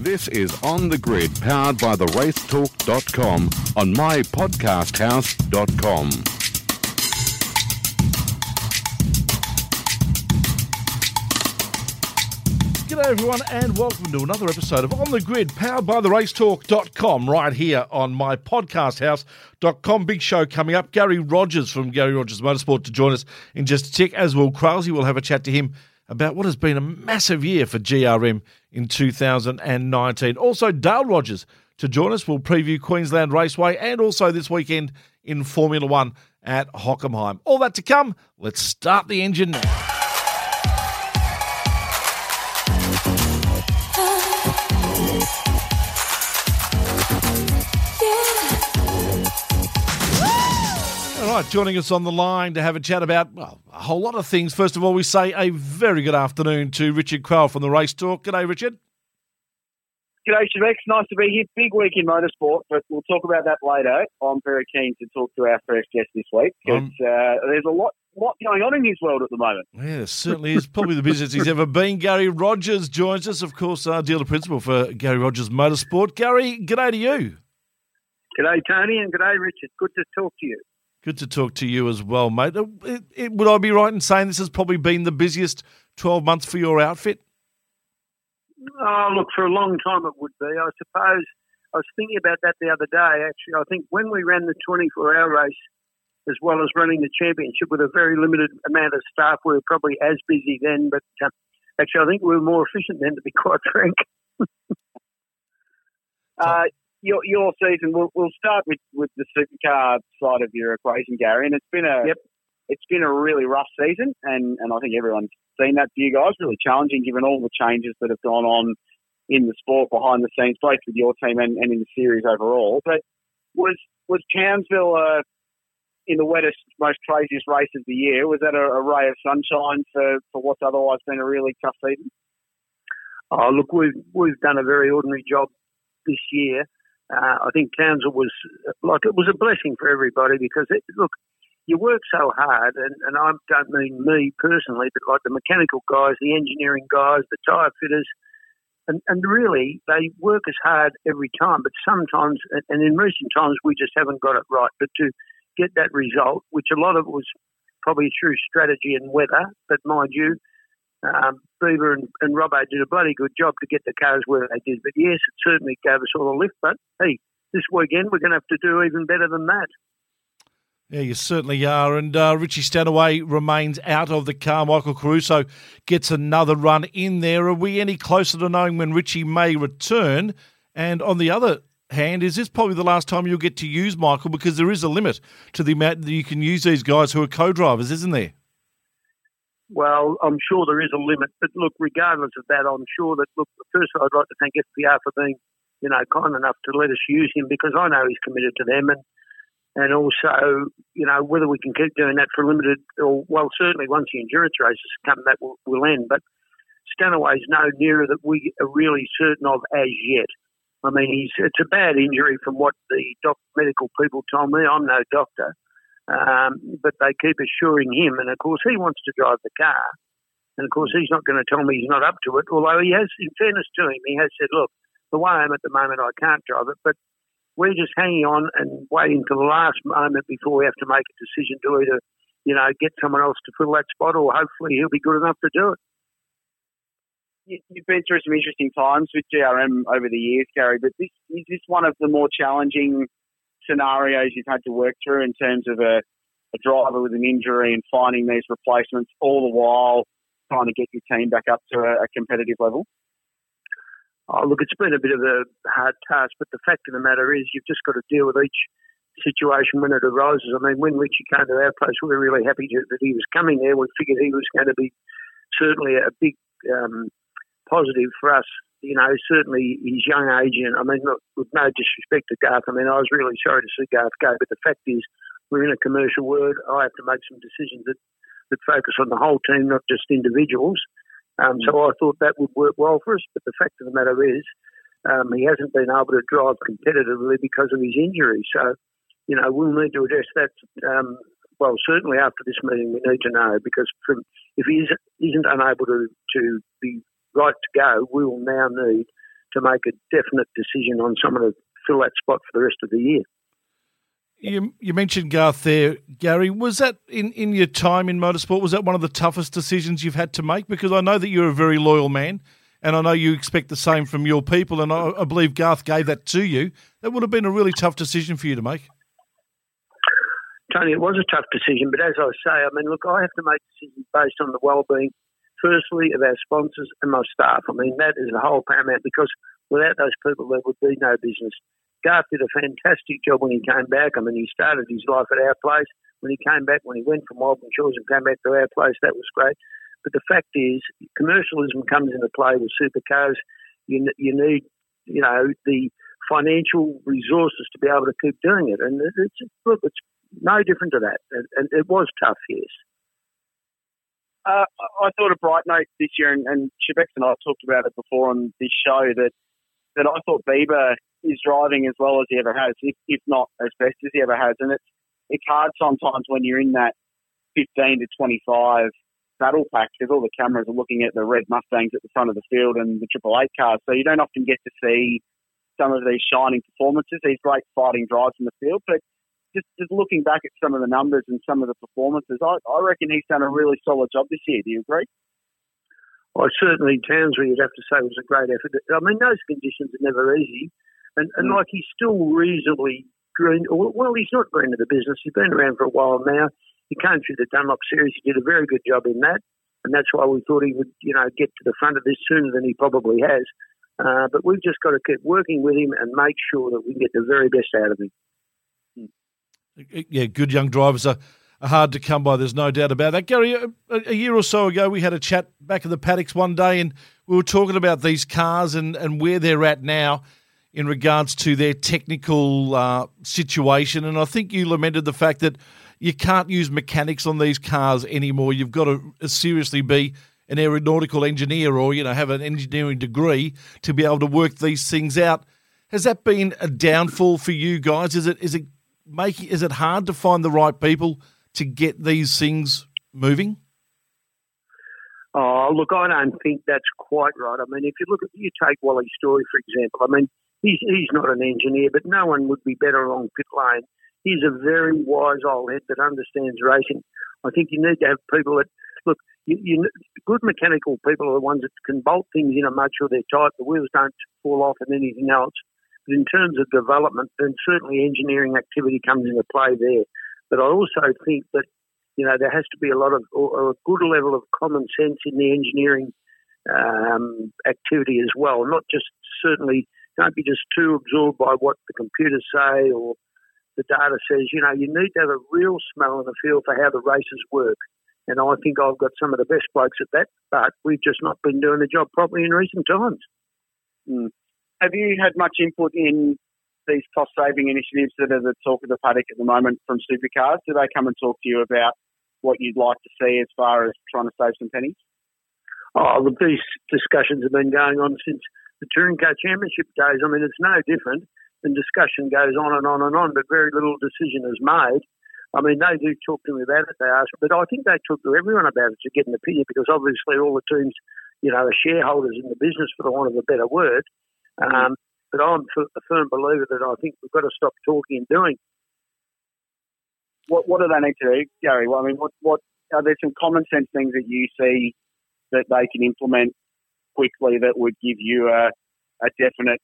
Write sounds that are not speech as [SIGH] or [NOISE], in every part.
This is On the Grid, powered by the racetalk.com on mypodcasthouse.com. G'day everyone and welcome to another episode of On the Grid powered by the racetalk.com right here on mypodcasthouse.com. Big show coming up. Garry Rogers from Garry Rogers Motorsport to join us in just a tick, as will Crowley. We'll have a chat to him about what has been a massive year for GRM in 2019. Also, Dale Rogers to join us. We'll preview Queensland Raceway and also this weekend in Formula One at Hockenheim. All that to come. Let's start the engine now. Right, joining us on the line to have a chat about well, a whole lot of things. First of all, we say a very good afternoon to Richard Crowell from the Race Talk. G'day, Richard. G'day, Shebex. Nice to be here. Big week in motorsport, but we'll talk about that later. I'm very keen to talk to our first guest this week because um, uh, there's a lot, lot going on in his world at the moment. Yeah, certainly is. Probably the busiest he's ever been. Garry Rogers joins us, of course, uh, dealer principal for Garry Rogers Motorsport. Garry, g'day to you. G'day, Tony, and g'day, Richard. Good to talk to you. Good to talk to you as well, mate. Uh, it, it, would I be right in saying this has probably been the busiest 12 months for your outfit? Oh, look, for a long time it would be. I suppose I was thinking about that the other day, actually. I think when we ran the 24 hour race, as well as running the championship with a very limited amount of staff, we were probably as busy then, but uh, actually, I think we were more efficient then, to be quite [LAUGHS] frank. uh, your your season. We'll, we'll start with, with the supercar side of your equation, Garry. And it's been a yep. it's been a really rough season, and, and I think everyone's seen that for you guys. Really challenging, given all the changes that have gone on in the sport behind the scenes, both with your team and, and in the series overall. But was was Townsville uh, in the wettest, most craziest race of the year? Was that a, a ray of sunshine for, for what's otherwise been a really tough season? Oh, look, we've we've done a very ordinary job this year uh, I think Townsville was like it was a blessing for everybody because it, look, you work so hard, and, and I don't mean me personally, but like the mechanical guys, the engineering guys, the tyre fitters, and, and really they work as hard every time. But sometimes, and in recent times, we just haven't got it right. But to get that result, which a lot of it was probably through strategy and weather, but mind you, um, Beaver and, and Robbo did a bloody good job to get the cars where they did. But yes, it certainly gave us all a lift. But hey, this weekend we're going to have to do even better than that. Yeah, you certainly are. And uh, Richie Stanaway remains out of the car. Michael Caruso gets another run in there. Are we any closer to knowing when Richie may return? And on the other hand, is this probably the last time you'll get to use Michael because there is a limit to the amount that you can use these guys who are co drivers, isn't there? Well, I'm sure there is a limit, but look, regardless of that, I'm sure that look. First, I'd like to thank FPR for being, you know, kind enough to let us use him because I know he's committed to them, and and also, you know, whether we can keep doing that for limited or well, certainly once the endurance races come, that will, will end. But Stanaway's no nearer that we are really certain of as yet. I mean, he's it's a bad injury from what the doc, medical people told me. I'm no doctor. Um, but they keep assuring him, and of course he wants to drive the car, and of course he's not going to tell me he's not up to it. Although he has, in fairness to him, he has said, "Look, the way I'm at the moment, I can't drive it." But we're just hanging on and waiting to the last moment before we have to make a decision to either, you know, get someone else to fill that spot, or hopefully he'll be good enough to do it. You've been through some interesting times with GRM over the years, Garry, but this is this one of the more challenging scenarios you've had to work through in terms of a, a driver with an injury and finding these replacements, all the while trying to get your team back up to a, a competitive level? Oh, look, it's been a bit of a hard task, but the fact of the matter is you've just got to deal with each situation when it arises. I mean, when Richie came to our place, we were really happy to, that he was coming there. We figured he was going to be certainly a big um, positive for us you know, certainly his young age, and I mean, look, with no disrespect to Garth, I mean, I was really sorry to see Garth go, but the fact is, we're in a commercial world. I have to make some decisions that, that focus on the whole team, not just individuals. Um, so I thought that would work well for us, but the fact of the matter is, um, he hasn't been able to drive competitively because of his injury. So, you know, we'll need to address that. Um, well, certainly after this meeting, we need to know because from, if he isn't, isn't unable to, to be right to go, we will now need to make a definite decision on someone to fill that spot for the rest of the year. You, you mentioned Garth there, Garry. Was that in, in your time in motorsport? Was that one of the toughest decisions you've had to make? Because I know that you're a very loyal man, and I know you expect the same from your people, and I, I believe Garth gave that to you. That would have been a really tough decision for you to make. Tony, it was a tough decision, but as I say, I mean, look, I have to make decisions based on the well-being, firstly, of our sponsors and my staff. I mean, that is the whole paramount because without those people, there would be no business. Garth did a fantastic job when he came back. I mean, he started his life at our place. When he came back, when he went from Walkinshaws and came back to our place, that was great. But the fact is, commercialism comes into play with supercars. You, you need, you know, the financial resources to be able to keep doing it. And it's, look, it's no different to that. And, and it was tough, yes. Uh, I thought a bright note this year, and, and Shebex and I talked about it before on this show, that that I thought Bieber is driving as well as he ever has, if, if not as best as he ever has. And it's it's hard sometimes when you're in that 15 to 25 battle pack because all the cameras are looking at the red Mustangs at the front of the field and the Triple Eight cars, so you don't often get to see some of these shining performances, these great fighting drives in the field. But just, just looking back at some of the numbers and some of the performances, I, I reckon he's done a really solid job this year. Do you agree? Well, certainly Townsville, you'd have to say, was a great effort. I mean, those conditions are never easy. And, and mm. like he's still reasonably green. Well, he's not green to the business. He's been around for a while now. He came through the Dunlop series. He did a very good job in that, and that's why we thought he would, you know, get to the front of this sooner than he probably has. Uh, but we've just got to keep working with him and make sure that we get the very best out of him. Yeah, good young drivers are, are hard to come by. There's no doubt about that. Garry, a, a, year or so ago, we had a chat back in the paddocks one day, and we were talking about these cars and, and where they're at now in regards to their technical uh, situation. And I think you lamented the fact that you can't use mechanics on these cars anymore. You've got to seriously be an aeronautical engineer or you know have an engineering degree to be able to work these things out. Has that been a downfall for you guys? Is it is it making is it hard to find the right people to get these things moving? Oh, look, I don't think that's quite right. I mean, if you look at you take Wally Storey for example. I mean, he's he's not an engineer, but no one would be better along pit lane. He's a very wise old head that understands racing. I think you need to have people that look. You, you, good mechanical people are the ones that can bolt things in and make sure they're tight, the wheels don't fall off, and anything else. But in terms of development, then certainly engineering activity comes into play there. But I also think that you know there has to be a lot of or a good level of common sense in the engineering um, activity as well, not just certainly don't be just too absorbed by what the computers say or the data says. You know, you need to have a real smell and a feel for how the races work. And I think I've got some of the best blokes at that, but we've just not been doing the job properly in recent times. Mm. Have you had much input in these cost saving initiatives that are the talk of the paddock at the moment from supercars? Do they come and talk to you about what you'd like to see as far as trying to save some pennies? Oh, look, these discussions have been going on since the Touring Car Championship days. I mean, it's no different, and discussion goes on and on and on, but very little decision is made. I mean, they do talk to me about it, they ask, but I think they talk to everyone about it to get an opinion because obviously all the teams, you know, are shareholders in the business, for the want of a better word. Um, but I'm a firm believer that I think we've got to stop talking and doing. What What do they need to do, Garry? Well, I mean, what what are there some common sense things that you see that they can implement quickly that would give you a, a definite,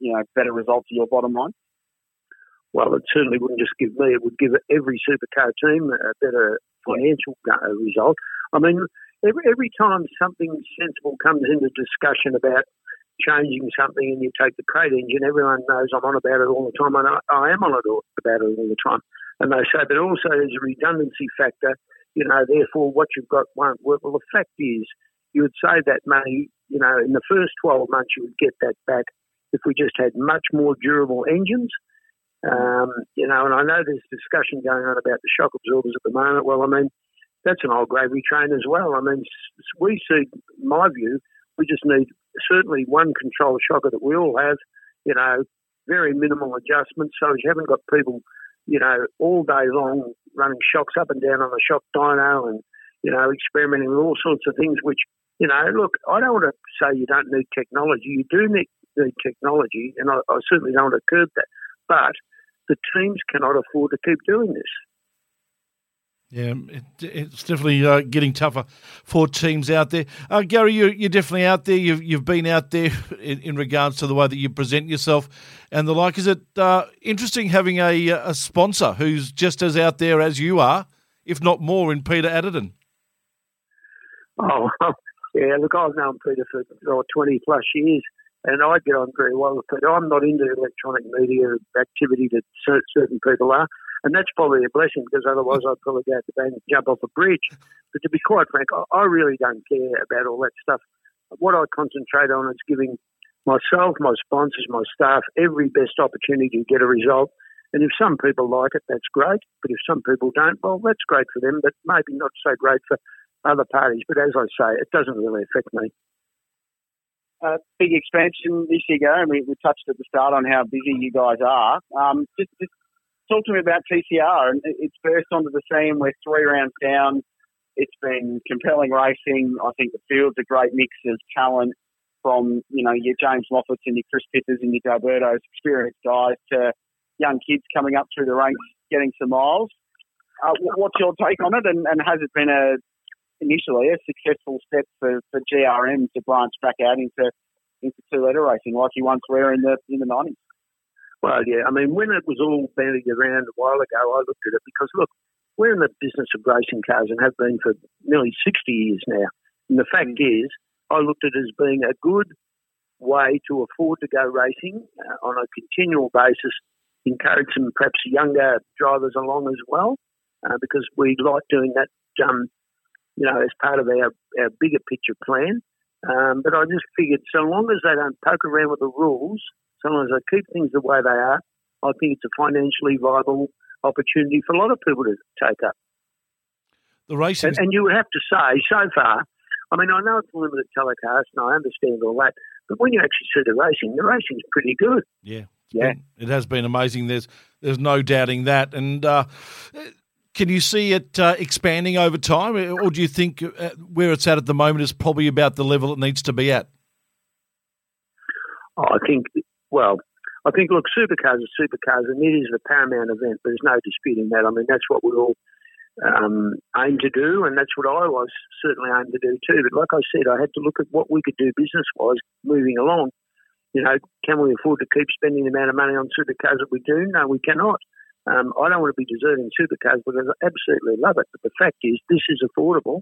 you know, better result to your bottom line? Well, it certainly wouldn't just give me; it would give every supercar team a better financial result. I mean, every every time something sensible comes into discussion about changing something and you take the crate engine, everyone knows I'm on about it all the time, and I, I am on it all, about it all the time. And they say, but also there's a redundancy factor, you know, therefore what you've got won't work. Well, the fact is, you would save that money, you know, in the first 12 months, you would get that back if we just had much more durable engines. Um, you know, and I know there's discussion going on about the shock absorbers at the moment. Well, I mean, that's an old gravy train as well. I mean, we see, my view, we just need certainly one control shocker that we all have, you know, very minimal adjustments so you haven't got people, you know, all day long running shocks up and down on the shock dyno and, you know, experimenting with all sorts of things which, you know, look, I don't want to say you don't need technology. You do need need technology, and I, I certainly don't want to curb that. But the teams cannot afford to keep doing this. Yeah, it, it's definitely uh, getting tougher for teams out there. Uh, Garry, you, you're definitely out there. You've, you've been out there [LAUGHS] in, in, regards to the way that you present yourself and the like. Is it uh, interesting having a, a sponsor who's just as out there as you are, if not more, in Peter Adderton? Oh, [LAUGHS] yeah. Look, I've known Peter for oh, 20 plus years, and I get on very well with Peter. I'm not into electronic media activity that certain people are. And that's probably a blessing because otherwise I'd probably go to the bank and jump off a bridge. But to be quite frank, I, I really don't care about all that stuff. What I concentrate on is giving myself, my sponsors, my staff every best opportunity to get a result. And if some people like it, that's great. But if some people don't, well, that's great for them, but maybe not so great for other parties. But as I say, it doesn't really affect me. Uh, big expansion this year, Garry. We, we touched at the start on how busy you guys are. Um, just, just talk to me about TCR. And it's burst onto the scene. We're three rounds down. It's been compelling racing. I think the field's a great mix of talent from, you know, your James Moffats and your Chris Pithers and your D'Alberto's experienced guys to young kids coming up through the ranks, getting some miles. Uh, what's your take on it? And, and, has it been a initially a successful step for, for GRM to branch back out into into two litre racing like you once were in the in the nineties? Well, yeah. I mean, when it was all bandied around a while ago, I looked at it because, look, we're in the business of racing cars and have been for nearly 60 years now. And the fact is, I looked at it as being a good way to afford to go racing uh, on a continual basis, encourage some perhaps younger drivers along as well, uh, because we like doing that, um, you know, as part of our, our bigger picture plan. Um, but I just figured so long as they don't poke around with the rules long as they keep things the way they are, I think it's a financially viable opportunity for a lot of people to take up. The racing, and, and you would have to say, so far, I mean, I know it's a limited telecast, and I understand all that, but when you actually see the racing, the racing's pretty good. Yeah, yeah, been, it has been amazing. There's there's no doubting that, and. Uh, can you see it uh, expanding over time, or do you think uh, where it's at at the moment is probably about the level it needs to be at? I think well, I think, look, supercars are supercars, and it is the paramount event. There's no disputing that. I mean, that's what we all um, aim to do, and that's what I was certainly aimed to do too. But like I said, I had to look at what we could do business wise moving along. You know, can we afford to keep spending the amount of money on supercars that we do? No, we cannot. Um, I don't want to be deserting supercars because I absolutely love it. But the fact is, this is affordable,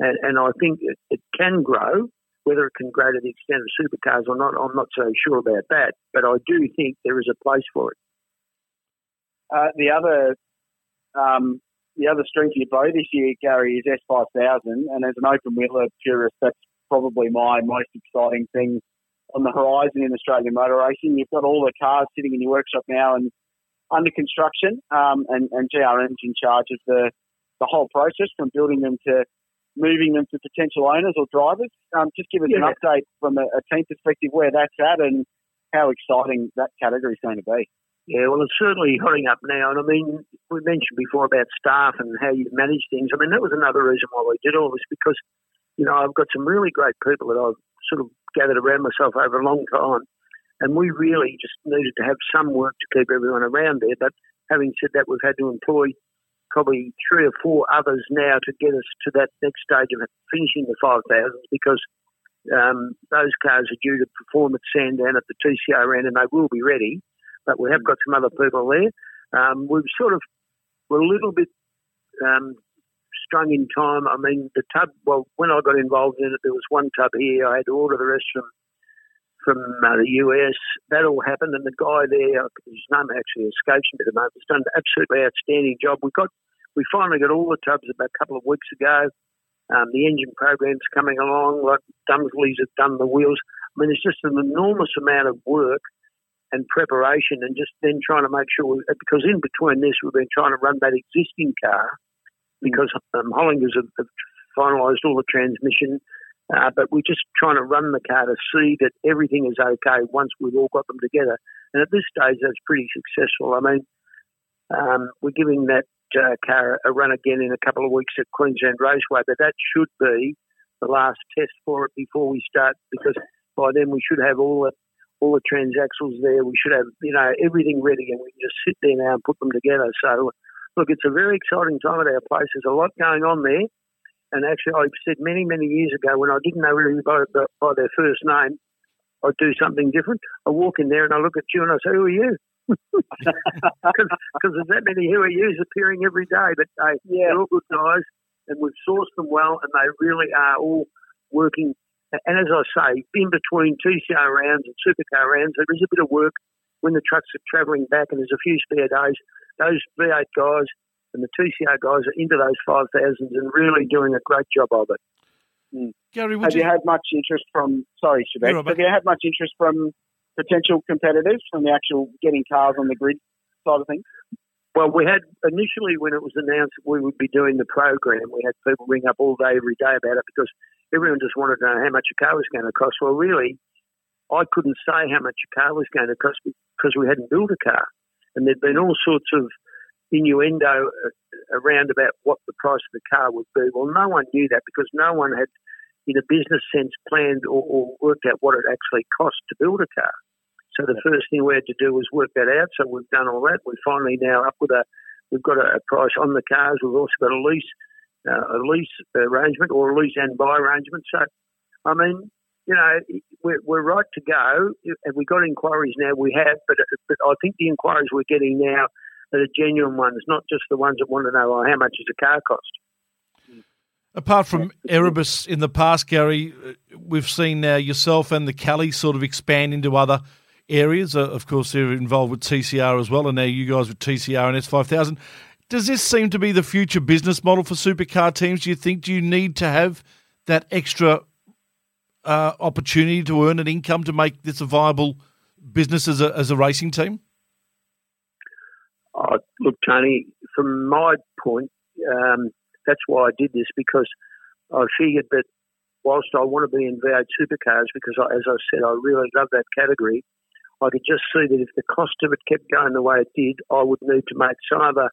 and, and I think it, it can grow. Whether it can grow to the extent of supercars or not, I'm not so sure about that. But I do think there is a place for it. Uh, the other um, the other strength of your bow this year, Garry, is S5000. And as an open wheeler purist, that's probably my most exciting thing on the horizon in Australian motor racing. You've got all the cars sitting in your workshop now and under construction, um, and, and GRM's in charge of the, the whole process from building them to moving them to potential owners or drivers. Um, just give us yeah. an update from a, a, team perspective where that's at and how exciting that category is going to be. Yeah, well, it's certainly hotting up now. And I mean, we mentioned before about staff and how you manage things. I mean, that was another reason why we did all this because, you know, I've got some really great people that I've sort of gathered around myself over a long time. And we really just needed to have some work to keep everyone around there. But having said that, we've had to employ probably three or four others now to get us to that next stage of finishing the 5000s because um, those cars are due to perform at Sandown at the TCRN and they will be ready. But we have got some other people there. Um, we've sort of, we're a little bit um, strung in time. I mean, the tub, well, when I got involved in it, there was one tub here. I had to order the rest from from uh, the US. That all happened, and the guy there, his name actually escapes me at the moment, has done an absolutely outstanding job. We got we finally got all the tubs about a couple of weeks ago. Um, the engine program's coming along, like Dumsley's have done the wheels. I mean, it's just an enormous amount of work and preparation, and just then trying to make sure, we, because in between this, we've been trying to run that existing car because um, Holingers have, have finalised all the transmission, uh, but we're just trying to run the car to see that everything is okay once we've all got them together. And at this stage, that's pretty successful. I mean, um, we're giving that uh, car a run again in a couple of weeks at Queensland Raceway, but that should be the last test for it before we start because by then we should have all the all the transaxles there. We should have, you know, everything ready and we can just sit there now and put them together. So, look, it's a very exciting time at our place. There's a lot going on there. And actually, I said many, many years ago when I didn't know really by, by their first name, I'd do something different. I walk in there and I look at you and I say, Who are you? Because there's that many who are yous appearing every day. But they, yeah. they're all good guys and we've sourced them well and they really are all working and as I say, in between TCR rounds and supercar rounds, there is a bit of work when the trucks are travelling back and there's a few spare days. Those V8 guys and the TCR guys are into those 5000s and really doing a great job of it. Mm. Garry, have you... you... had much interest from, sorry, Shebek, have you had much interest from potential competitors from the actual getting cars on the grid side of things? Well, we had initially when it was announced we would be doing the program, we had people ring up all day, every day about it because everyone just wanted to know how much a car was going to cost. Well, really, I couldn't say how much a car was going to cost because we hadn't built a car, and there'd been all sorts of innuendo uh, around about what the price of the car would be. Well, no one knew that because no one had, in a business sense, planned or, or worked out what it actually cost to build a car. So the first thing we had to do was work that out. So we've done all that. We're finally now up with a, we've got a, a price on the cars. We've also got a lease, uh, a lease arrangement or a lease and buy arrangement. So, I mean, you know, we're, we're right to go. Have we got inquiries now? We have, but, but I think the inquiries we're getting now are the genuine ones, not just the ones that want to know oh, how much does a car cost. Apart from Erebus in the past, Garry, uh, we've seen now yourself and the Kelly sort of expand into other areas. Uh, of course, they're involved with TCR as well, and now you guys with TCR and S5000. Does this seem to be the future business model for supercar teams? Do you think do you need to have that extra uh, opportunity to earn an income to make this a viable business as a, as a racing team? Oh, look, Tony, from my point, um, that's why I did this because I figured that whilst I want to be in V8 supercars, because I, as I said, I really love that category, I could just see that if the cost of it kept going the way it did, I would need to make some other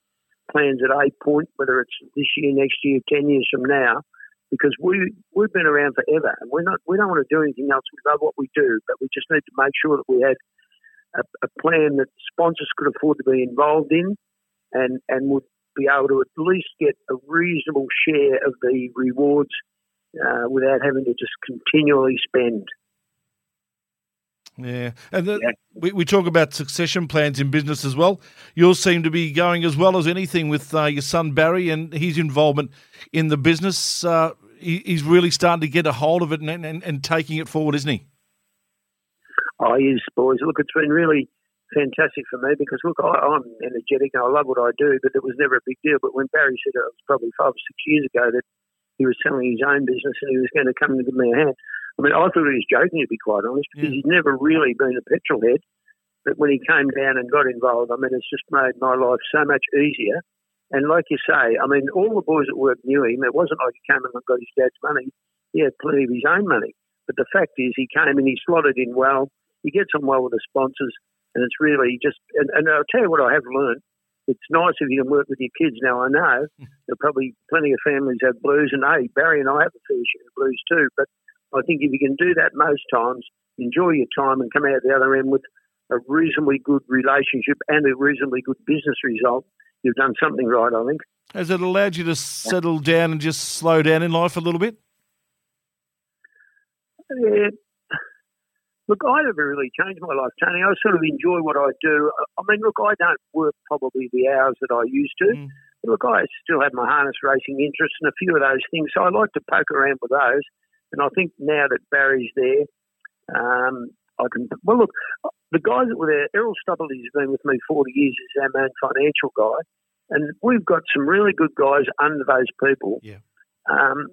plans at a point, whether it's this year, next year, ten years from now, because we we've been around forever, and we're not we don't want to do anything else. We love what we do, but we just need to make sure that we had a, a plan that sponsors could afford to be involved in, and and would be able to at least get a reasonable share of the rewards uh, without having to just continually spend. Yeah, and the, yeah. We, we talk about succession plans in business as well. Yours seem to be going as well as anything with uh, your son Barry and his involvement in the business. Uh, he, he's really starting to get a hold of it and, and, and taking it forward, isn't he? Oh, he is, boys. Look, it's been really fantastic for me because, look, I, am energetic and I love what I do, but it was never a big deal. But when Barry said it was probably five or six years ago that he was selling his own business and he was going to come and give me a hand, I mean, I thought he was joking, to be quite honest, because yeah. he's never really been a petrol head. But when he came down and got involved, I mean, it's just made my life so much easier. And like you say, I mean, all the boys at work knew him. It wasn't like he came and got his dad's money. He had plenty of his own money. But the fact is, he came and he slotted in well. He gets on well with the sponsors. And it's really just, and, and I'll tell you what I have learned. It's nice if you can work with your kids. Now, I know [LAUGHS] there are probably plenty of families have blues, and hey, Barry and I have a fair share of blues too. But I think if you can do that most times, enjoy your time and come out the other end with a reasonably good relationship and a reasonably good business result, you've done something right, I think. Has it allowed you to settle down and just slow down in life a little bit? Yeah. Look, I never really changed my life, Tony. I sort of enjoy what I do. I mean, look, I don't work probably the hours that I used to. Mm. Look, I still have my harness racing interests and a few of those things, so I like to poke around with those. And I think now that Barry's there, um, I can. Well, look, the guys that were there, Errol Stubbley's been with me 40 years as our main financial guy, and we've got some really good guys under those people. Yeah. Um,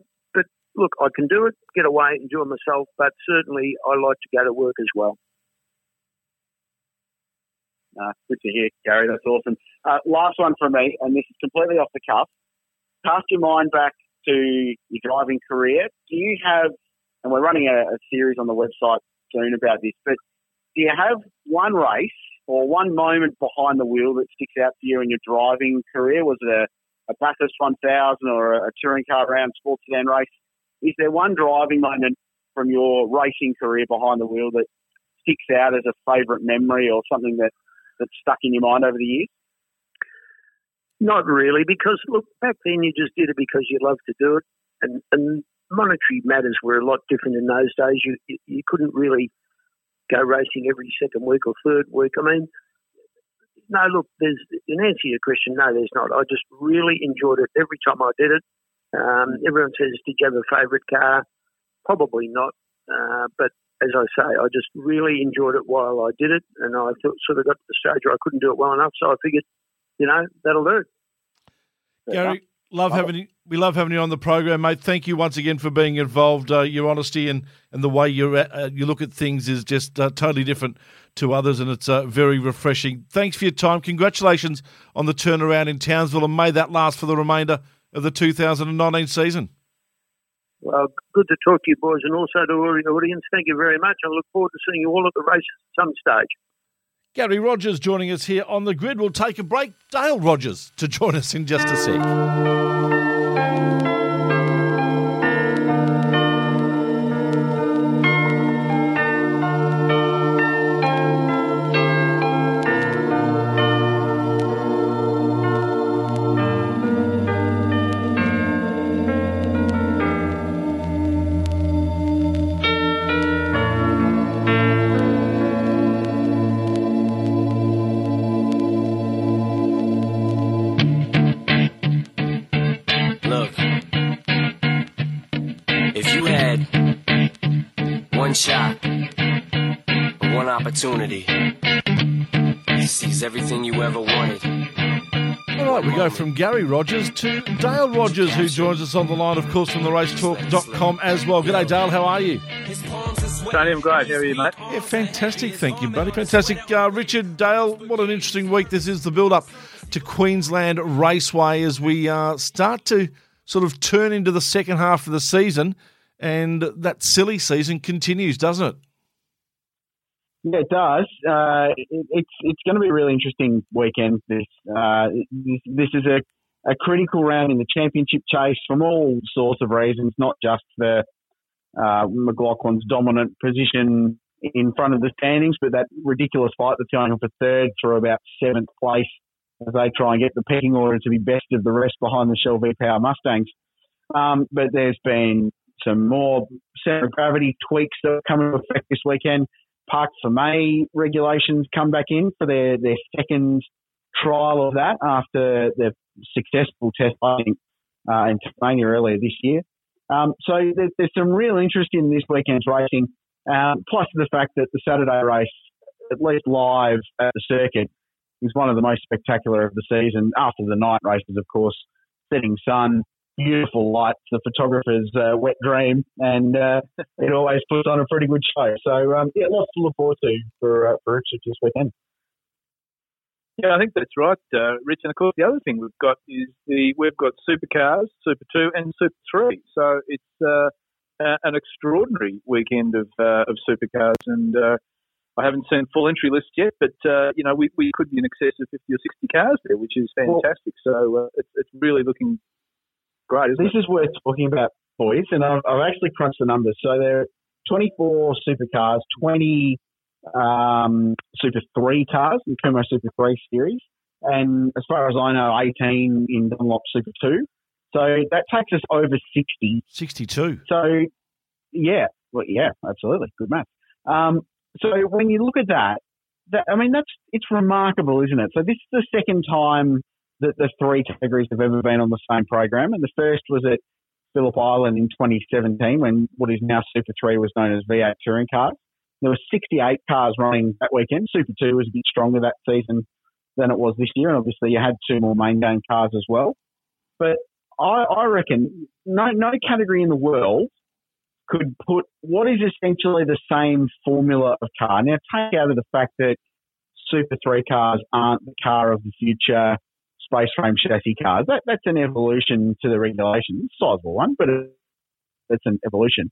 look, I can do it, get away, enjoy myself, but certainly I like to go to work as well. Uh, good to hear, Garry. That's awesome. Uh, last one from me, and this is completely off the cuff. Cast your mind back to your driving career. Do you have, and we're running a, a series on the website soon about this, but do you have one race or one moment behind the wheel that sticks out to you in your driving career? Was it a, a Bathurst 1000 or a, a touring car round sports sedan race? Is there one driving moment from your racing career behind the wheel that sticks out as a favourite memory or something that that's stuck in your mind over the years? Not really, because look back then you just did it because you loved to do it, and and monetary matters were a lot different in those days. You you couldn't really go racing every second week or third week. I mean, no, look, there's in answer to your question, no, there's not. I just really enjoyed it every time I did it. Um, everyone says, "Did you have a favourite car?" Probably not, uh, but as I say, I just really enjoyed it while I did it, and I thought, sort of got to the stage where I couldn't do it well enough, so I figured, you know, that'll do. Garry, love having you. We love having you on the program, mate. Thank you once again for being involved. Uh, your honesty and, and the way you uh, you look at things is just uh, totally different to others, and it's uh, very refreshing. Thanks for your time. Congratulations on the turnaround in Townsville, and may that last for the remainder of the 2019 season. Well, good to talk to you, boys, and also to all the audience. Thank you very much. I look forward to seeing you all at the races at some stage. Garry Rogers joining us here on the grid. We'll take a break. Dale Rogers to join us in just a sec. Opportunity. He sees everything you ever wanted. All right, we go from Garry Rogers to Dale Rogers, who joins us on the line, of course, from the racetalk.com as well. G'day, Dale. How are you? Tony, I'm great. How are you, mate? Yeah, fantastic. Thank you, buddy. Fantastic. Uh, Richard, Dale, what an interesting week this is. The build up to Queensland Raceway as we uh, start to sort of turn into the second half of the season, and that silly season continues, doesn't it? Yeah, it does. Uh, it, it's it's going to be a really interesting weekend. This uh, this, this is a, a critical round in the championship chase from all sorts of reasons, not just the uh, McLaughlin's dominant position in front of the standings, but that ridiculous fight that's going on for third through about seventh place as they try and get the pecking order to be best of the rest behind the Shell V Power Mustangs. Um, but there's been some more center of gravity tweaks that are coming into effect this weekend. Park for May regulations come back in for their, their second trial of that after the successful test in, uh, in Tasmania earlier this year. Um, so there's, there's, some real interest in this weekend's racing, um, plus the fact that the Saturday race, at least live at the circuit, is one of the most spectacular of the season after the night races, of course. Setting sun, beautiful lights, the photographer's uh, wet dream, and uh, [LAUGHS] it always puts on a pretty good show. So um, yeah, lots to look forward to for uh, for Richard this weekend. Yeah, I think that's right, uh, Rich. And of course, the other thing we've got is the we've got supercars, Super Two, and Super Three. So it's uh, an extraordinary weekend of uh, of supercars, and uh, I haven't seen full entry list yet, but uh, you know we, we could be in excess of fifty or sixty cars there, which is fantastic. So uh, it's, it's really looking great. this it? is worth talking about, boys, and I've, I've, actually crunched the numbers. So there are 24 supercars, 20 um, Super 3 cars in Kumho Super 3 series, and as far as I know, 18 in Dunlop Super 2. So that takes us over 60. 62. So, yeah, well, yeah, absolutely. Good math. Um, so when you look at that, that, I mean, that's it's remarkable, isn't it? So this is the second time that the three categories have ever been on the same program. And the first was at Phillip Island in 2017 when what is now Super 3 was known as V8 touring cars. There were 68 cars running that weekend. Super 2 was a bit stronger that season than it was this year. And obviously you had two more main game cars as well. But I, I reckon no, no category in the world could put what is essentially the same formula of car. Now, take out of the fact that Super 3 cars aren't the car of the future space frame chassis cars. That, that's an evolution to the regulations, sizable one, but it's an evolution.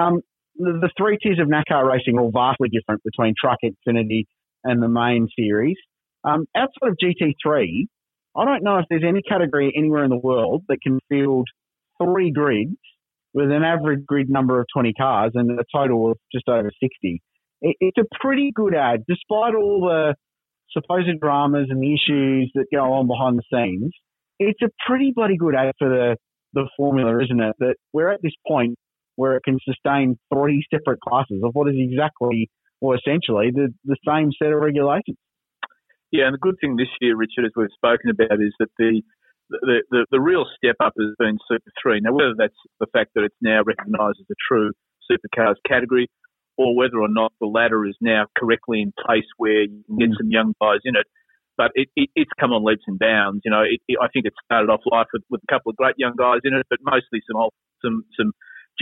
Um, the, the, three tiers of NASCAR racing are all vastly different between Truck Xfinity and the main series. Um, outside of GT3, I don't know if there's any category anywhere in the world that can field three grids with an average grid number of 20 cars and a total of just over 60. it, it's a pretty good ad, despite all the supposed dramas and the issues that go on behind the scenes. It's a pretty bloody good ad for the the formula, isn't it? That we're at this point where it can sustain three separate classes of what is exactly or essentially the, the same set of regulations. Yeah, and the good thing this year, Richard, as we've spoken about, is that the the, the, the real step up has been Super 3. Now, whether that's the fact that it's now recognised as a true supercars category or whether or not the ladder is now correctly in place where you can get mm. some young guys in it, but it, it, it's come on leaps and bounds. You know, it, I think it started off life with, with a couple of great young guys in it, but mostly some old, some some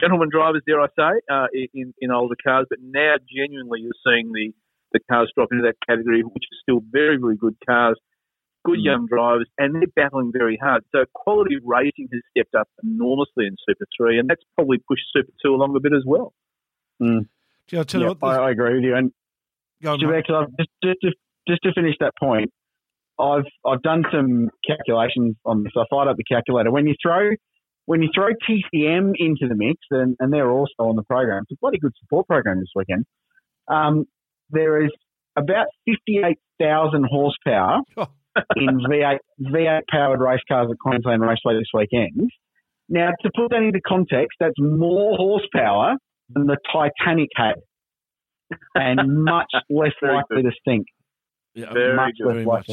gentleman drivers, dare I say, uh, in in older cars. But now, genuinely, you're seeing the the cars drop into that category, which is still very very good cars, good mm. young drivers, and they're battling very hard. So quality racing has stepped up enormously in Super Three, and that's probably pushed Super Two along a bit as well. Mm. Yeah, I tell you what, I, I, agree with you. And on, just, just, just, just to finish that point, I've I've done some calculations on this. I fired up the calculator. When you throw when you throw TCM into the mix, and, and they're also on the program, it's a bloody good support program this weekend. Um, there is about fifty eight thousand horsepower [LAUGHS] in V8 V8 powered race cars at Queensland Raceway this weekend. Now, to put that into context, that's more horsepower than the Titanic had, and [LAUGHS] much less likely to sink. Yeah, very much good. Very much.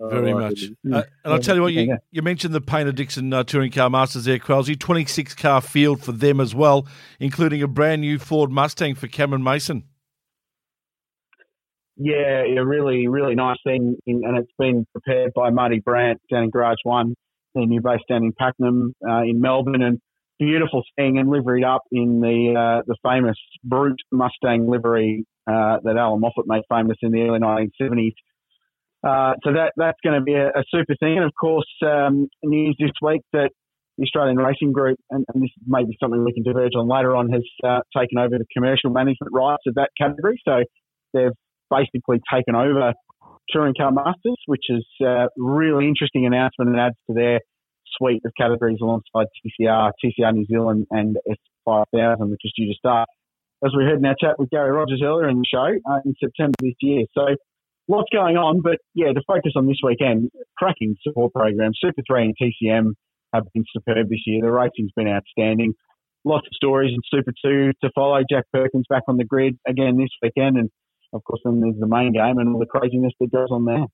Very oh, much. Uh, and I'll tell you what, you, you mentioned the Paynter Dixon uh, Touring Car Masters there, Crowlsy. 26 car field for them as well, including a brand new Ford Mustang for Cameron Mason. Yeah, a really, really nice thing. In, and it's been prepared by Marty Brandt down in Garage One, their new base down in Pakenham uh, in Melbourne. And beautiful thing and liveried up in the uh, the famous Brut Mustang livery uh, that Allan Moffat made famous in the early 1970s. Uh, so that that's going to be a, a, super thing. And of course, um, news this week that the Australian Racing Group, and, and, this may be something we can diverge on later on, has uh, taken over the commercial management rights of that category. So they've basically taken over Touring Car Masters, which is a uh, really interesting announcement and adds to their suite of categories alongside TCR, TCR New Zealand, and S5000, which is due to start, as we heard in our chat with Garry Rogers earlier in the show, uh, in September this year. So lots going on, but yeah, to focus on this weekend, cracking support program. Super 3 and TCM have been superb this year. The racing's been outstanding. Lots of stories in Super 2 to follow. Jack Perkins back on the grid again this weekend, and of course, then there's the main game and all the craziness that goes on there.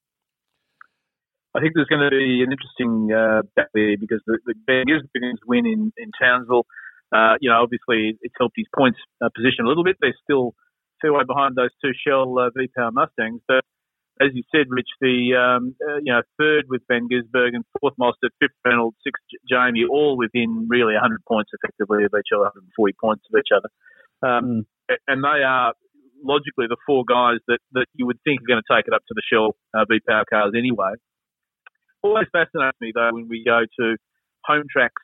I think there's going to be an interesting uh, back there because the, the win in, in Townsville, uh, you know, obviously it's helped his points uh, position a little bit. They're still fair way behind those two Shell uh, V-Power Mustangs. But as you said, Rich, the, um, uh, you know, third with van Gisbergen, fourth Mostert, fifth Reynolds, sixth Jamie, all within really 100 points effectively of each other, 140 points of each other. Um, and they are logically the four guys that, that you would think are going to take it up to the Shell uh, V-Power cars anyway always fascinates me though when we go to home tracks.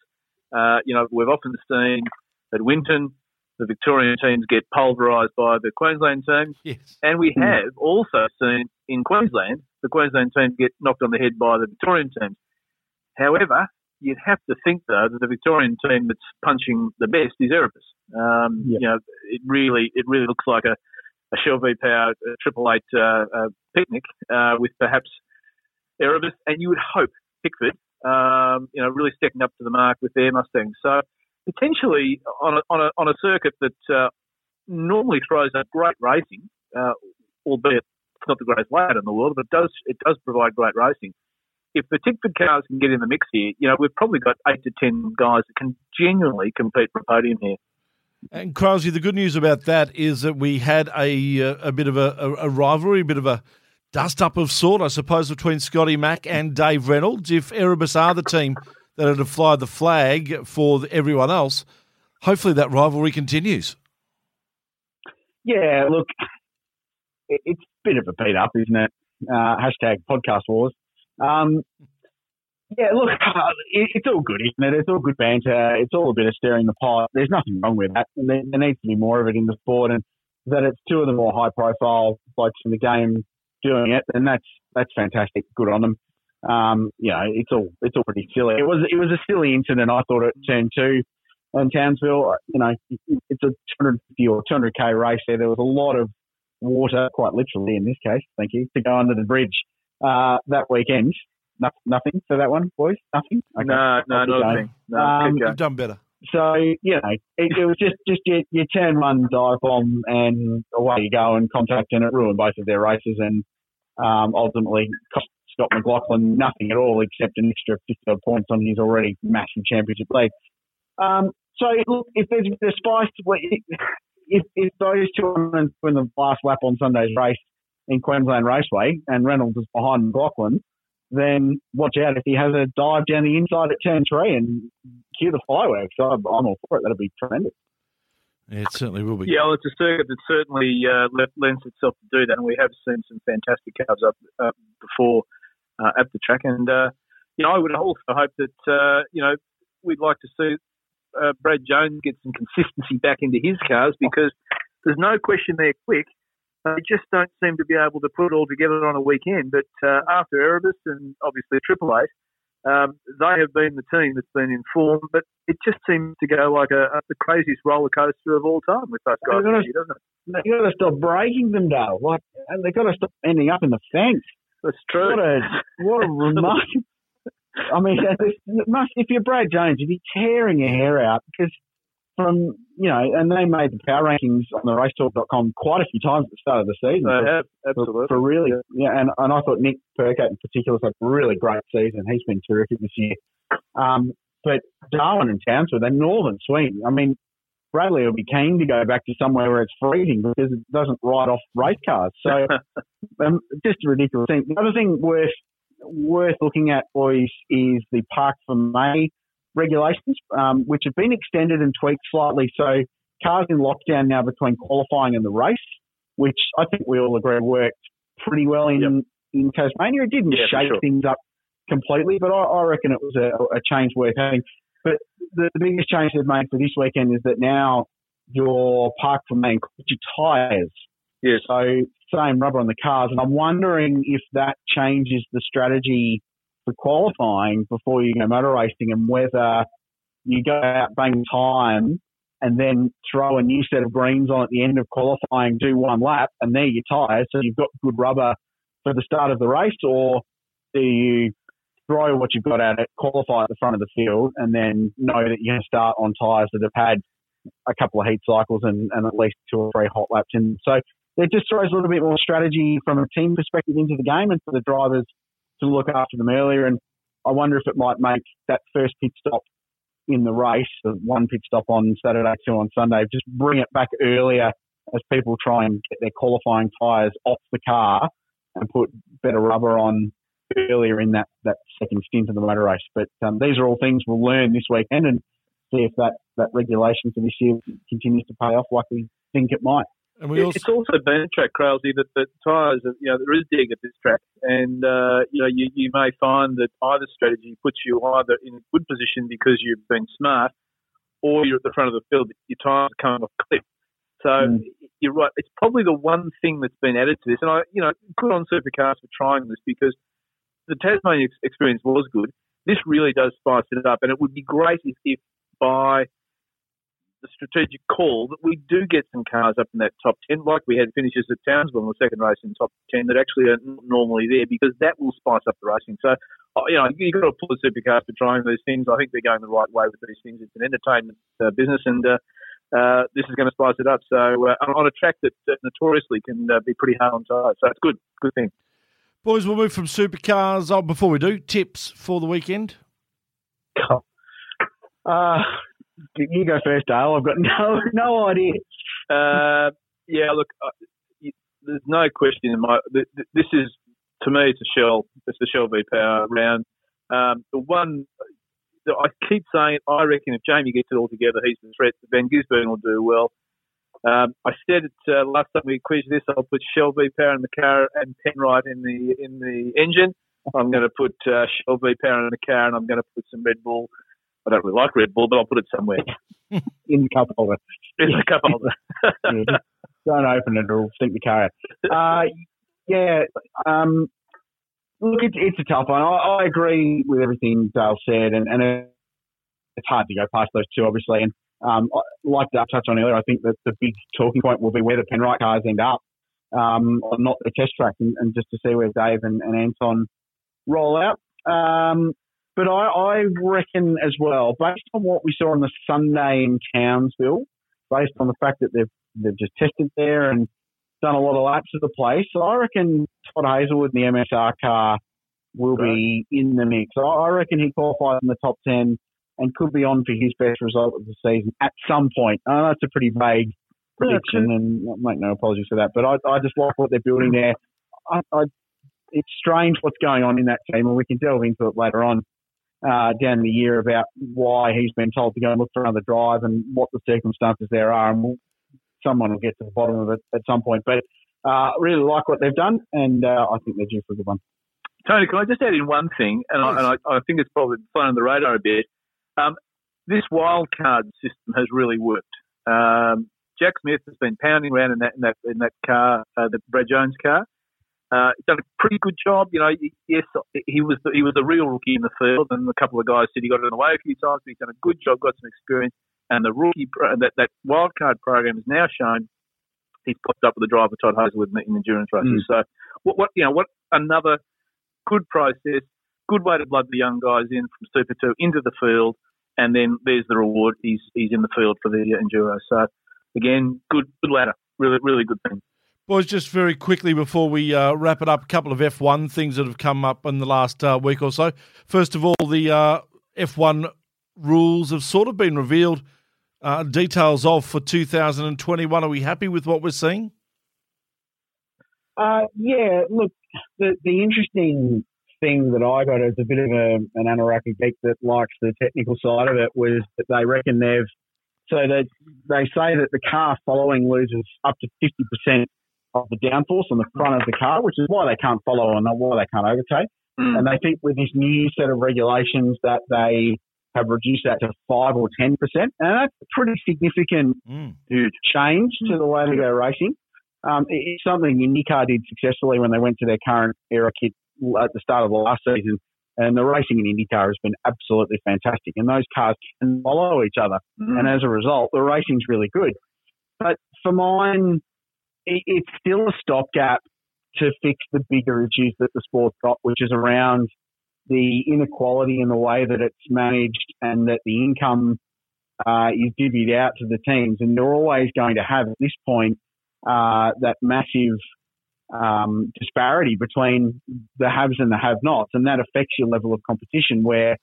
Uh, you know, we've often seen at Winton the Victorian teams get pulverised by the Queensland teams, yes. and we hmm. have also seen in Queensland the Queensland team get knocked on the head by the Victorian teams. However, you'd have to think though that the Victorian team that's punching the best is Erebus. Um, yep. You know, it really it really looks like a, a Shell V Power Triple Eight uh, uh, picnic uh, with perhaps Erebus, and you would hope Tickford, um, you know, really stepping up to the mark with their Mustangs. So potentially on a, on a, on a circuit that uh, normally throws up great racing, uh, albeit it's not the greatest layout in the world, but it does it does provide great racing. If the Tickford cars can get in the mix here, you know, we've probably got eight to ten guys that can genuinely compete for podium here. And Crosby, the good news about that is that we had a uh, a bit of a, a rivalry, a bit of a dust up of sort, I suppose, between Scotty Mack and Dave Reynolds. If Erebus are the team that are to fly the flag for everyone else, hopefully that rivalry continues. Yeah, look, it's a bit of a beat up, isn't it? Uh, hashtag podcast wars. Um, yeah, look, [LAUGHS] it's all good, isn't it? It's all good banter. It's all a bit of stirring the pot. There's nothing wrong with that. There, needs to be more of it in the sport, and that it's two of the more high profile blokes in the game doing it, and that's that's fantastic. Good on them. Um, you know, it's all it's all pretty silly. It was it was a silly incident. I thought it turned two in Townsville. You know, it's a 250 or 200k race there. There was a lot of water, quite literally in this case, thank you, to go under the bridge uh, that weekend. No, nothing for that one, boys? Nothing? Okay. No, no, nothing. No, um, You've done better. So, you know, it, it was just, just you, you turn one dive bomb and away you go and contact and it ruined both of their races and um, ultimately cost Scott McLaughlin nothing at all except an extra 50 points on his already massive championship lead. Um, so, look, if there's bit spice, if, if those two are in the last lap on Sunday's race in Queensland Raceway and Reynolds is behind McLaughlin, then watch out if he has a dive down the inside at turn three and cue the fireworks. I'm, I'm all for it. That'll be tremendous. It certainly will be. Yeah, well, it's a circuit that certainly uh, lends itself to do that, and we have seen some fantastic cars up uh, before uh, at the track. And uh, you know, I would also hope that uh, you know we'd like to see uh, Brad Jones get some consistency back into his cars because there's no question they're quick. They just don't seem to be able to put it all together on a weekend. But uh, after Erebus and obviously Triple Eight, um, they have been the team that's been in form. But it just seems to go like a, a the craziest roller coaster of all time with those guys, gotta, here, doesn't it? You've got to stop breaking them, Dale. Like, they've got to stop ending up in the fence. That's true. What a what a [LAUGHS] remarkable. I mean, [LAUGHS] must, if you're Brad Jones, you'd be tearing your hair out because from, you know, and they made the power rankings on the racetalk.com quite a few times at the start of the season. They have, absolutely. For, for really, yeah. yeah, and, and I thought Nick Percat in particular had a really great season. He's been terrific this year. Um, but Darwin and Townsville, they're northern swing. I mean, Bradley will be keen to go back to somewhere where it's freezing because it doesn't ride off race cars. So [LAUGHS] um, just a ridiculous thing. The other thing worth worth looking at, boys, is the Park for Fermé regulations, um, which have been extended and tweaked slightly. So cars in lockdown now between qualifying and the race, which I think we all agree worked pretty well in yep. in Tasmania. It didn't yeah, shake sure. things up completely, but I, I reckon it was a, a, change worth having. But the, the, biggest change they've made for this weekend is that now your park includes your tyres. Yes. So same rubber on the cars, and I'm wondering if that changes the strategy for qualifying before you go motor racing, and whether you go out bang time and then throw a new set of greens on at the end of qualifying, do one lap, and there your tyres, so you've got good rubber for the start of the race, or do you throw what you've got at it, qualify at the front of the field, and then know that you're going to start on tyres that have had a couple of heat cycles and, and at least two or three hot laps. And so it just throws a little bit more strategy from a team perspective into the game and for the drivers to look after them earlier. And I wonder if it might make that first pit stop in the race, the one pit stop on Saturday, two on Sunday, just bring it back earlier as people try and get their qualifying tyres off the car and put better rubber on earlier in that, that second stint of the motor race. But um, these are all things we'll learn this weekend and see if that, that regulation for this year continues to pay off like we think it might. And we also, it's also been a track, Crailsy, that the tyres, you know, there is dig at this track, and uh, you know, you, you may find that either strategy puts you either in a good position because you've been smart, or you're at the front of the field, your tyres are coming off cliff. So mm. you're right. It's probably the one thing that's been added to this, and I, you know, good on Supercars for trying this because the Tasmania experience was good. This really does spice it up, and it would be great if, if by the strategic call that we do get some cars up in that top 10, like we had finishes at Townsville in the second race in top 10 that actually are not normally there because that will spice up the racing. So, uh, you know, you've got to pull the supercars for trying these things. I think they're going the right way with these things. It's an entertainment uh, business and uh, uh, this is going to spice it up. So, uh, on a track that notoriously can uh, be pretty hard on tires. So, it's good. Good thing. Boys, we'll move from supercars. Oh, before we do, tips for the weekend? Uh, you go first, Dale. I've got [LAUGHS] no no idea. Uh, yeah, look, uh, there's no question in my. This is to me, it's a shell. It's a shell V power round. Um, the one I keep saying, I reckon if Jamie gets it all together, he's the threat. van Gisbergen will do well. Um, I said it uh, last time we quizzed this. I'll put Shell V Power in the car and Penrite in the in the engine. I'm going to put uh, Shell V Power in the car, and I'm going to put some Red Bull I don't really like Red Bull, but I'll put it somewhere. [LAUGHS] in the cup holder. In the cup holder. [LAUGHS] yeah, don't open it or stink the car Uh, yeah, um, look, it's, it's a tough one. I, I, agree with everything Dale said, and, and it's hard to go past those two, obviously. And um, like I touched on earlier, I think that the big talking point will be where the Penrite cars end up. um, not the test track, and, and, just to see where Dave and, and Anton roll out. Um, but I, I, reckon as well, based on what we saw on the Sunday in Townsville, based on the fact that they've they've just tested there and done a lot of laps of the place, so I reckon Todd Hazelwood in the MSR car will be in the mix. I reckon he qualifies in the top ten and could be on for his best result of the season at some point. I know that's a pretty vague prediction, and I make no apologies for that. But I, I just like what they're building hmm. there. I, I, it's strange what's going on in that team, and we can delve into it later on uh, down the year about why he's been told to go and look for another drive and what the circumstances there are. And we'll, someone will get to the bottom of it at some point. But uh, really like what they've done, and uh, I think they're due for a good one. Tony, can I just add in one thing? And, I, and I, I, think it's probably flying on the radar a bit. Um, this wildcard system has really worked. Um, Jack Smith has been pounding around in that in that, in that car, uh, the Brad Jones car. Uh, he's done a pretty good job. You know, yes, he was the, he was a real rookie in the field, and a couple of guys said he got it away a few times, but he's done a good job, got some experience, and the rookie that that wildcard program has now shown he's popped up with the driver Todd Hazelwood in the endurance races. Mm. So, what what you know, what another good process, good way to blood the young guys in from Super Two into the field, and then there's the reward. He's he's in the field for the enduro. So again, good good ladder, really really good thing. Boys, just very quickly before we uh, wrap it up, a couple of F1 things that have come up in the last uh, week or so. First of all, the uh, F1 rules have sort of been revealed. Uh, details of for 2021. Are we happy with what we're seeing? Uh, yeah, look, the, the interesting thing that I got as a bit of a, an Anaraki geek that likes the technical side of it was that they reckon they've so they they say that the car following loses up to fifty percent of the downforce on the front of the car, which is why they can't follow and why they can't overtake. Mm. And they think with this new set of regulations that they have reduced that to five or ten percent, and that's a pretty significant mm. change to the way they go racing. Um, it's something IndyCar did successfully when they went to their current era kit at the start of the last season. And the racing in IndyCar has been absolutely fantastic. And those cars can follow each other. Mm. And as a result, the racing's really good. But for mine, it, it's still a stopgap to fix the bigger issues that the sport's got, which is around the inequality in the way that it's managed and that the income uh, is divvied out to the teams. And you're always going to have, at this point, uh, that massive um, disparity between the haves and the have-nots, and that affects your level of competition. Where,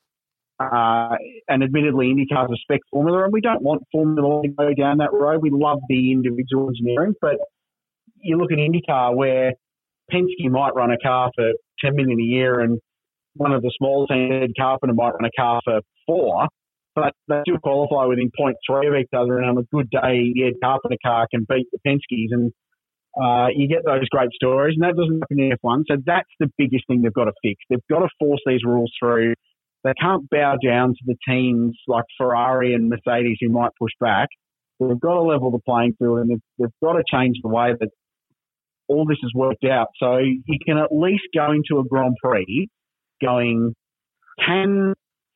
uh, and admittedly, IndyCar's a spec formula, and we don't want Formula to go down that road. We love the individual engineering, but you look at IndyCar where Penske might run a car for 10 million a year, and one of the small teams, Ed Carpenter, might run a car for four but they still qualify within 0.3 of each other. And on a good day, the Ed Carpenter car can beat the Penske's, and uh, you get those great stories. And that doesn't happen in F1. So that's the biggest thing they've got to fix. They've got to force these rules through. They can't bow down to the teams like Ferrari and Mercedes who might push back. they've got to level the playing field, and they've, they've got to change the way that all this has worked out. So you can at least go into a Grand Prix going, can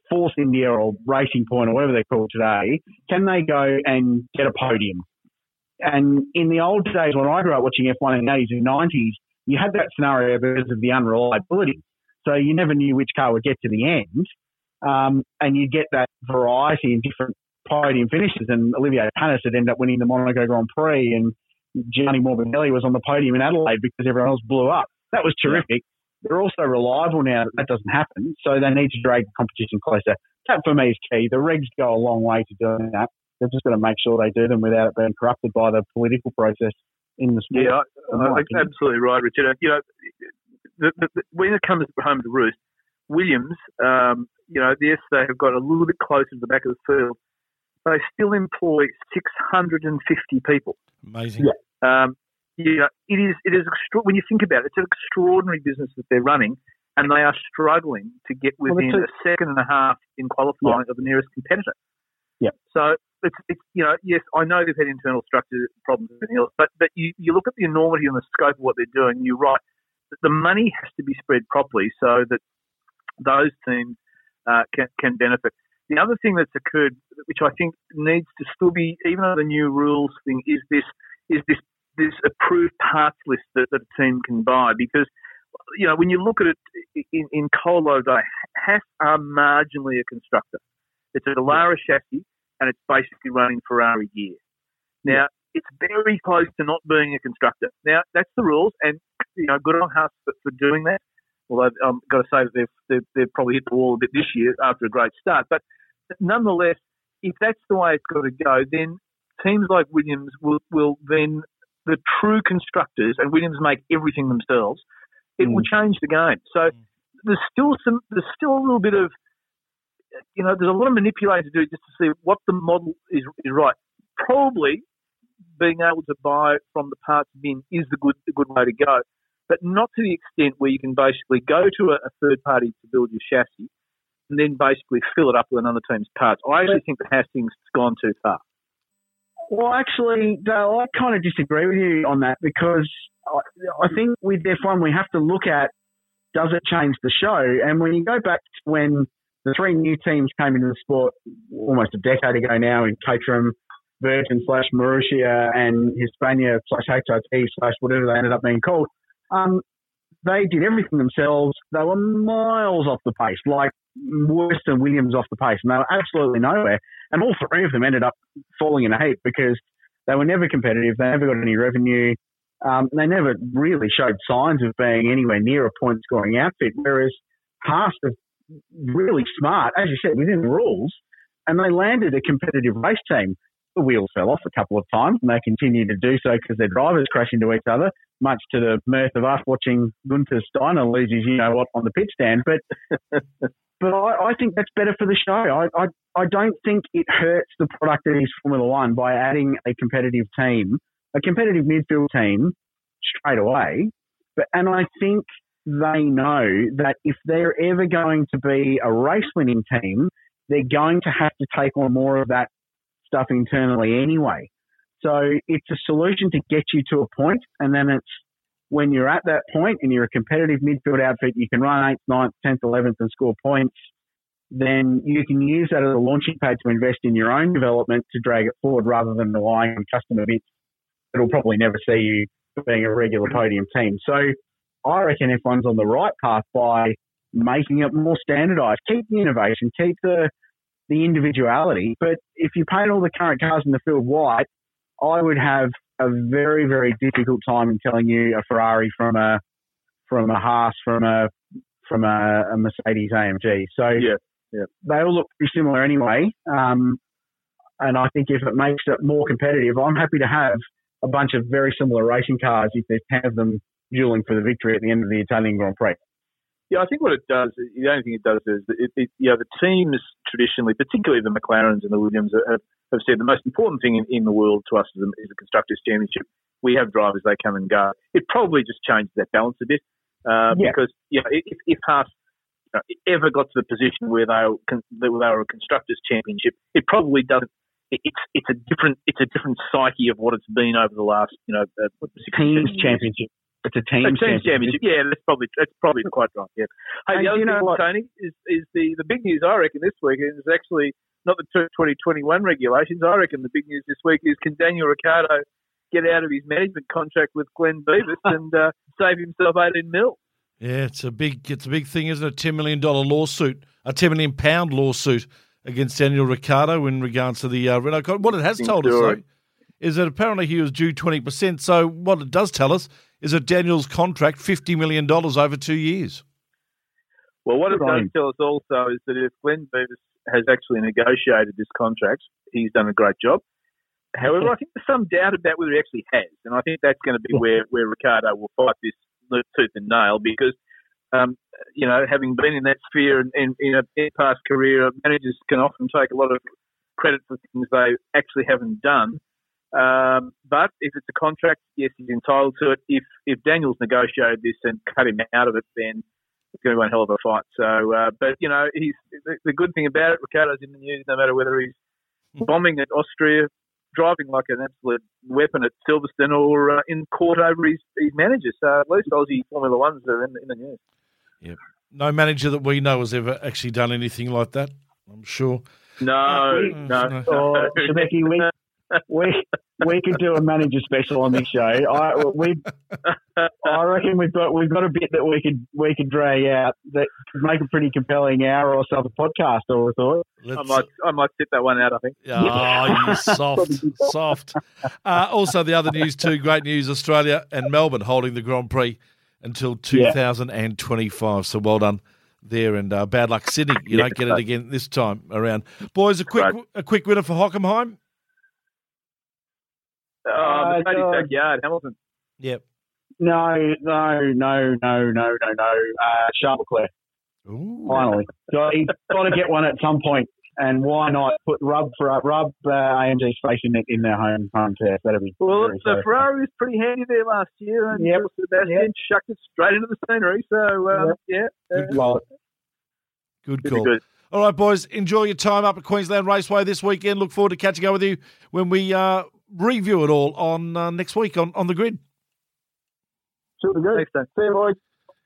Force India or Racing Point or whatever they're called today, can they go and get a podium? And in the old days when I grew up watching F1 in the 80s and 90s, you had that scenario because of the unreliability. So you never knew which car would get to the end. Um, and you'd get that variety in different podium finishes. And Olivier Panis had ended up winning the Monaco Grand Prix, and Gianni Morbidelli was on the podium in Adelaide because everyone else blew up. That was terrific. They're also reliable now that that doesn't happen, so they need to drag the competition closer. That for me is key. The regs go a long way to doing that. They've just got to make sure they do them without it being corrupted by the political process in the sport. Yeah, I, I, absolutely right, Richard. You know, the, the, the, when it comes home to roost, Williams, um, you know, yes, they have got a little bit closer to the back of the field. They still employ 650 people. Amazing. Yeah. Um, yeah, it is. It is extra- when you think about it, it's an extraordinary business that they're running, and they are struggling to get within well, a second and a half in qualifying yeah. of the nearest competitor. Yeah. So it's, it's you know yes, I know they've had internal structure problems and everything else, but but you, you look at the enormity and the scope of what they're doing. You're right. The money has to be spread properly so that those teams uh, can can benefit. The other thing that's occurred, which I think needs to still be, even though the new rules thing, is this is this this approved parts list that, that a team can buy because you know when you look at it in, in Colo, they Haas are marginally a constructor. It's a Dallara chassis and it's basically running Ferrari gear. Now it's very close to not being a constructor. Now that's the rules, and you know good on Haas for, for doing that. Although I've um, got to say that they've, they've, they've probably hit the wall a bit this year after a great start. But nonetheless, if that's the way it's got to go, then teams like Williams will, will then, the true constructors, and Williams make everything themselves, it mm. will change the game. So mm. there's still some, there's still a little bit of, you know, there's a lot of manipulating to do just to see what the model is, is right. Probably being able to buy from the parts bin is the good, the good way to go, but not to the extent where you can basically go to a, a third party to build your chassis and then basically fill it up with another team's parts. I actually think that Hastings has gone too far. Well, actually, Dale, I kind of disagree with you on that because I, I think with F1 we have to look at does it change the show? And when you go back to when the three new teams came into the sport almost a decade ago now in Caterham, Virgin slash Marussia and Hispania slash HRT slash whatever they ended up being called, um, they did everything themselves. They were miles off the pace, like than Williams off the pace, and they were absolutely nowhere. And all three of them ended up falling in a heap because they were never competitive. They never got any revenue. Um, they never really showed signs of being anywhere near a point scoring outfit. Whereas Haas are really smart, as you said, within the rules, and they landed a competitive race team the wheels fell off a couple of times, and they continue to do so because their drivers crash into each other, much to the mirth of us watching Gunther Steiner lose his you know what on the pit stand. But [LAUGHS] but I, I, think that's better for the show. I, I I don't think it hurts the product that is Formula One by adding a competitive team, a competitive midfield team straight away. But and I think they know that if they're ever going to be a race winning team, they're going to have to take on more of that stuff internally anyway. So it's a solution to get you to a point, and then it's when you're at that point and you're a competitive midfield outfit, you can run 8th, 9th, 10th, 11th and score points. Then you can use that as a launching pad to invest in your own development to drag it forward rather than relying on custom bits that'll probably never see you being a regular podium team. So I reckon F1's on the right path by making it more standardised. Keep the innovation, keep the the individuality. But if you paint all the current cars in the field white, I would have a very, very difficult time in telling you a Ferrari from a from a Haas from a from a, a Mercedes AMG. So yeah, yeah. they all look pretty similar anyway. Um, and I think if it makes it more competitive, I'm happy to have a bunch of very similar racing cars if there's 10 of them dueling for the victory at the end of the Italian Grand Prix. Yeah, I think what it does, the only thing it does is, it, it, you know, the teams traditionally, particularly the McLarens and the Williams, have, have said the most important thing in, in the world to us is is the Constructors' Championship. We have drivers, they come and go. It probably just changes that balance a bit uh, yeah. because, you know, if, if Haas you know, ever got to the position where they were, they were a Constructors' Championship, it probably doesn't it's it's a different it's a different psyche of what it's been over the last you know uh, teams championship it's a team, championship. championship. Yeah, that's probably that's probably quite right. Yeah. Hey, and the other you know thing, what? Tony, is is the the big news I reckon this week is actually not the 2021 regulations. I reckon the big news this week is can Daniel Ricciardo get out of his management contract with Glenn Beavis [LAUGHS] and uh, save himself 18 mil. Yeah, it's a big it's a big thing, isn't it? A ten million dollar lawsuit, a ten million pound lawsuit against Daniel Ricciardo in regards to the uh, Renault. What it has told us though, is that apparently he was due twenty percent. So what it does tell us is that Daniel's contract $50 million over two years. Well, what it does tell us also is that if Glenn Beavis has actually negotiated this contract, he's done a great job. However, I [LAUGHS] think there's some doubt about whether he actually has, and I think that's going to be where, where Ricciardo will fight this tooth and nail because, um, you know, having been in that sphere in, in, in a past career, managers can often take a lot of credit for things they actually haven't done. Um, but if it's a contract, yes, he's entitled to it. If if Daniel's negotiated this and cut him out of it, then it's going to be one hell of a fight. So, uh, but you know, he's the, the, good thing about it. Ricciardo's in the news, no matter whether he's bombing at Austria, driving like an absolute weapon at Silverstone, or uh, in court over his, his manager. So at least Aussie Formula Ones are in, in the news. Yep. No manager that we know has ever actually done anything like that. I'm sure. No, no. no. Or, Shebeki, we, we we could do a manager special on this show. I we I reckon we've got we've got a bit that we could we could drag out that could make a pretty compelling hour or so of a podcast. Or thought. I might I might tip that one out. I think. Oh, you [LAUGHS] soft, soft. Uh, also, the other news too. Great news: Australia and Melbourne holding the Grand Prix until 2025. So well done there, and uh, bad luck, Sydney. You don't get it again this time around. Boys, a quick right. a quick winner for Hockenheim. Uh, uh, backyard, Hamilton. Yep. No, no, no, no, no, no, no. Uh, Charles Leclerc. Finally, got, he's got to get one at some point. And why not put rub for uh, rub uh, AMG's face in, in their home home test? That'd be well. The so Ferrari was pretty handy there last year, and yep. Sebastian yep. chucked it straight into the scenery. So um, yep. yeah, good, good call. Good. All right, boys, enjoy your time up at Queensland Raceway this weekend. Look forward to catching up with you when we uh, review it all on uh, next week on, on the grid. Super good. Thanks, See you, boys.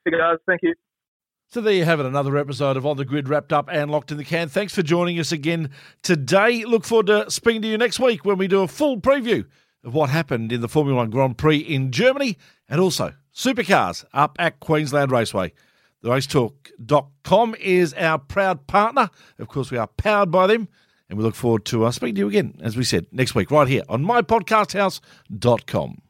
Hey, guys. Thank you. So there you have it, another episode of On the Grid wrapped up and locked in the can. Thanks for joining us again today. Look forward to speaking to you next week when we do a full preview of what happened in the Formula One Grand Prix in Germany and also supercars up at Queensland Raceway. The racetalk.com is our proud partner. Of course, we are powered by them. And we look forward to uh, speaking to you again, as we said, next week, right here on mypodcasthouse.com.